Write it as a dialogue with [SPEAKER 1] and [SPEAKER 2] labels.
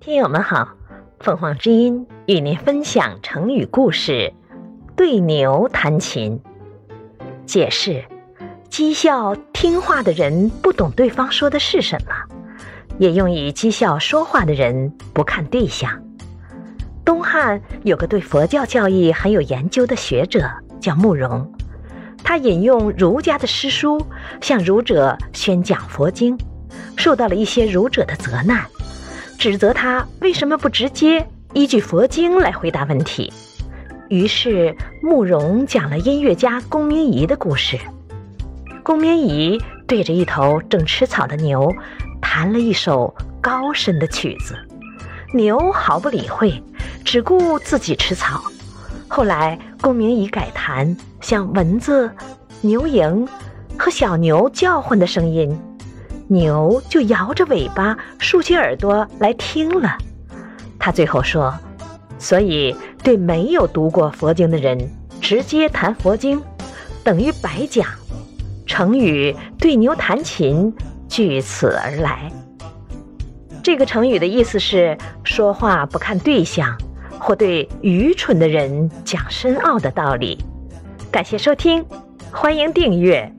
[SPEAKER 1] 听友们好，凤凰之音与您分享成语故事“对牛弹琴”。解释：讥笑听话的人不懂对方说的是什么，也用以讥笑说话的人不看对象。东汉有个对佛教教义很有研究的学者，叫慕容，他引用儒家的诗书向儒者宣讲佛经，受到了一些儒者的责难。指责他为什么不直接依据佛经来回答问题？于是慕容讲了音乐家龚明仪的故事。龚明仪对着一头正吃草的牛弹了一首高深的曲子，牛毫不理会，只顾自己吃草。后来龚明仪改弹像蚊子、牛蝇和小牛叫唤的声音。牛就摇着尾巴，竖起耳朵来听了。他最后说：“所以对没有读过佛经的人，直接谈佛经，等于白讲。”成语“对牛弹琴”据此而来。这个成语的意思是说话不看对象，或对愚蠢的人讲深奥的道理。感谢收听，欢迎订阅。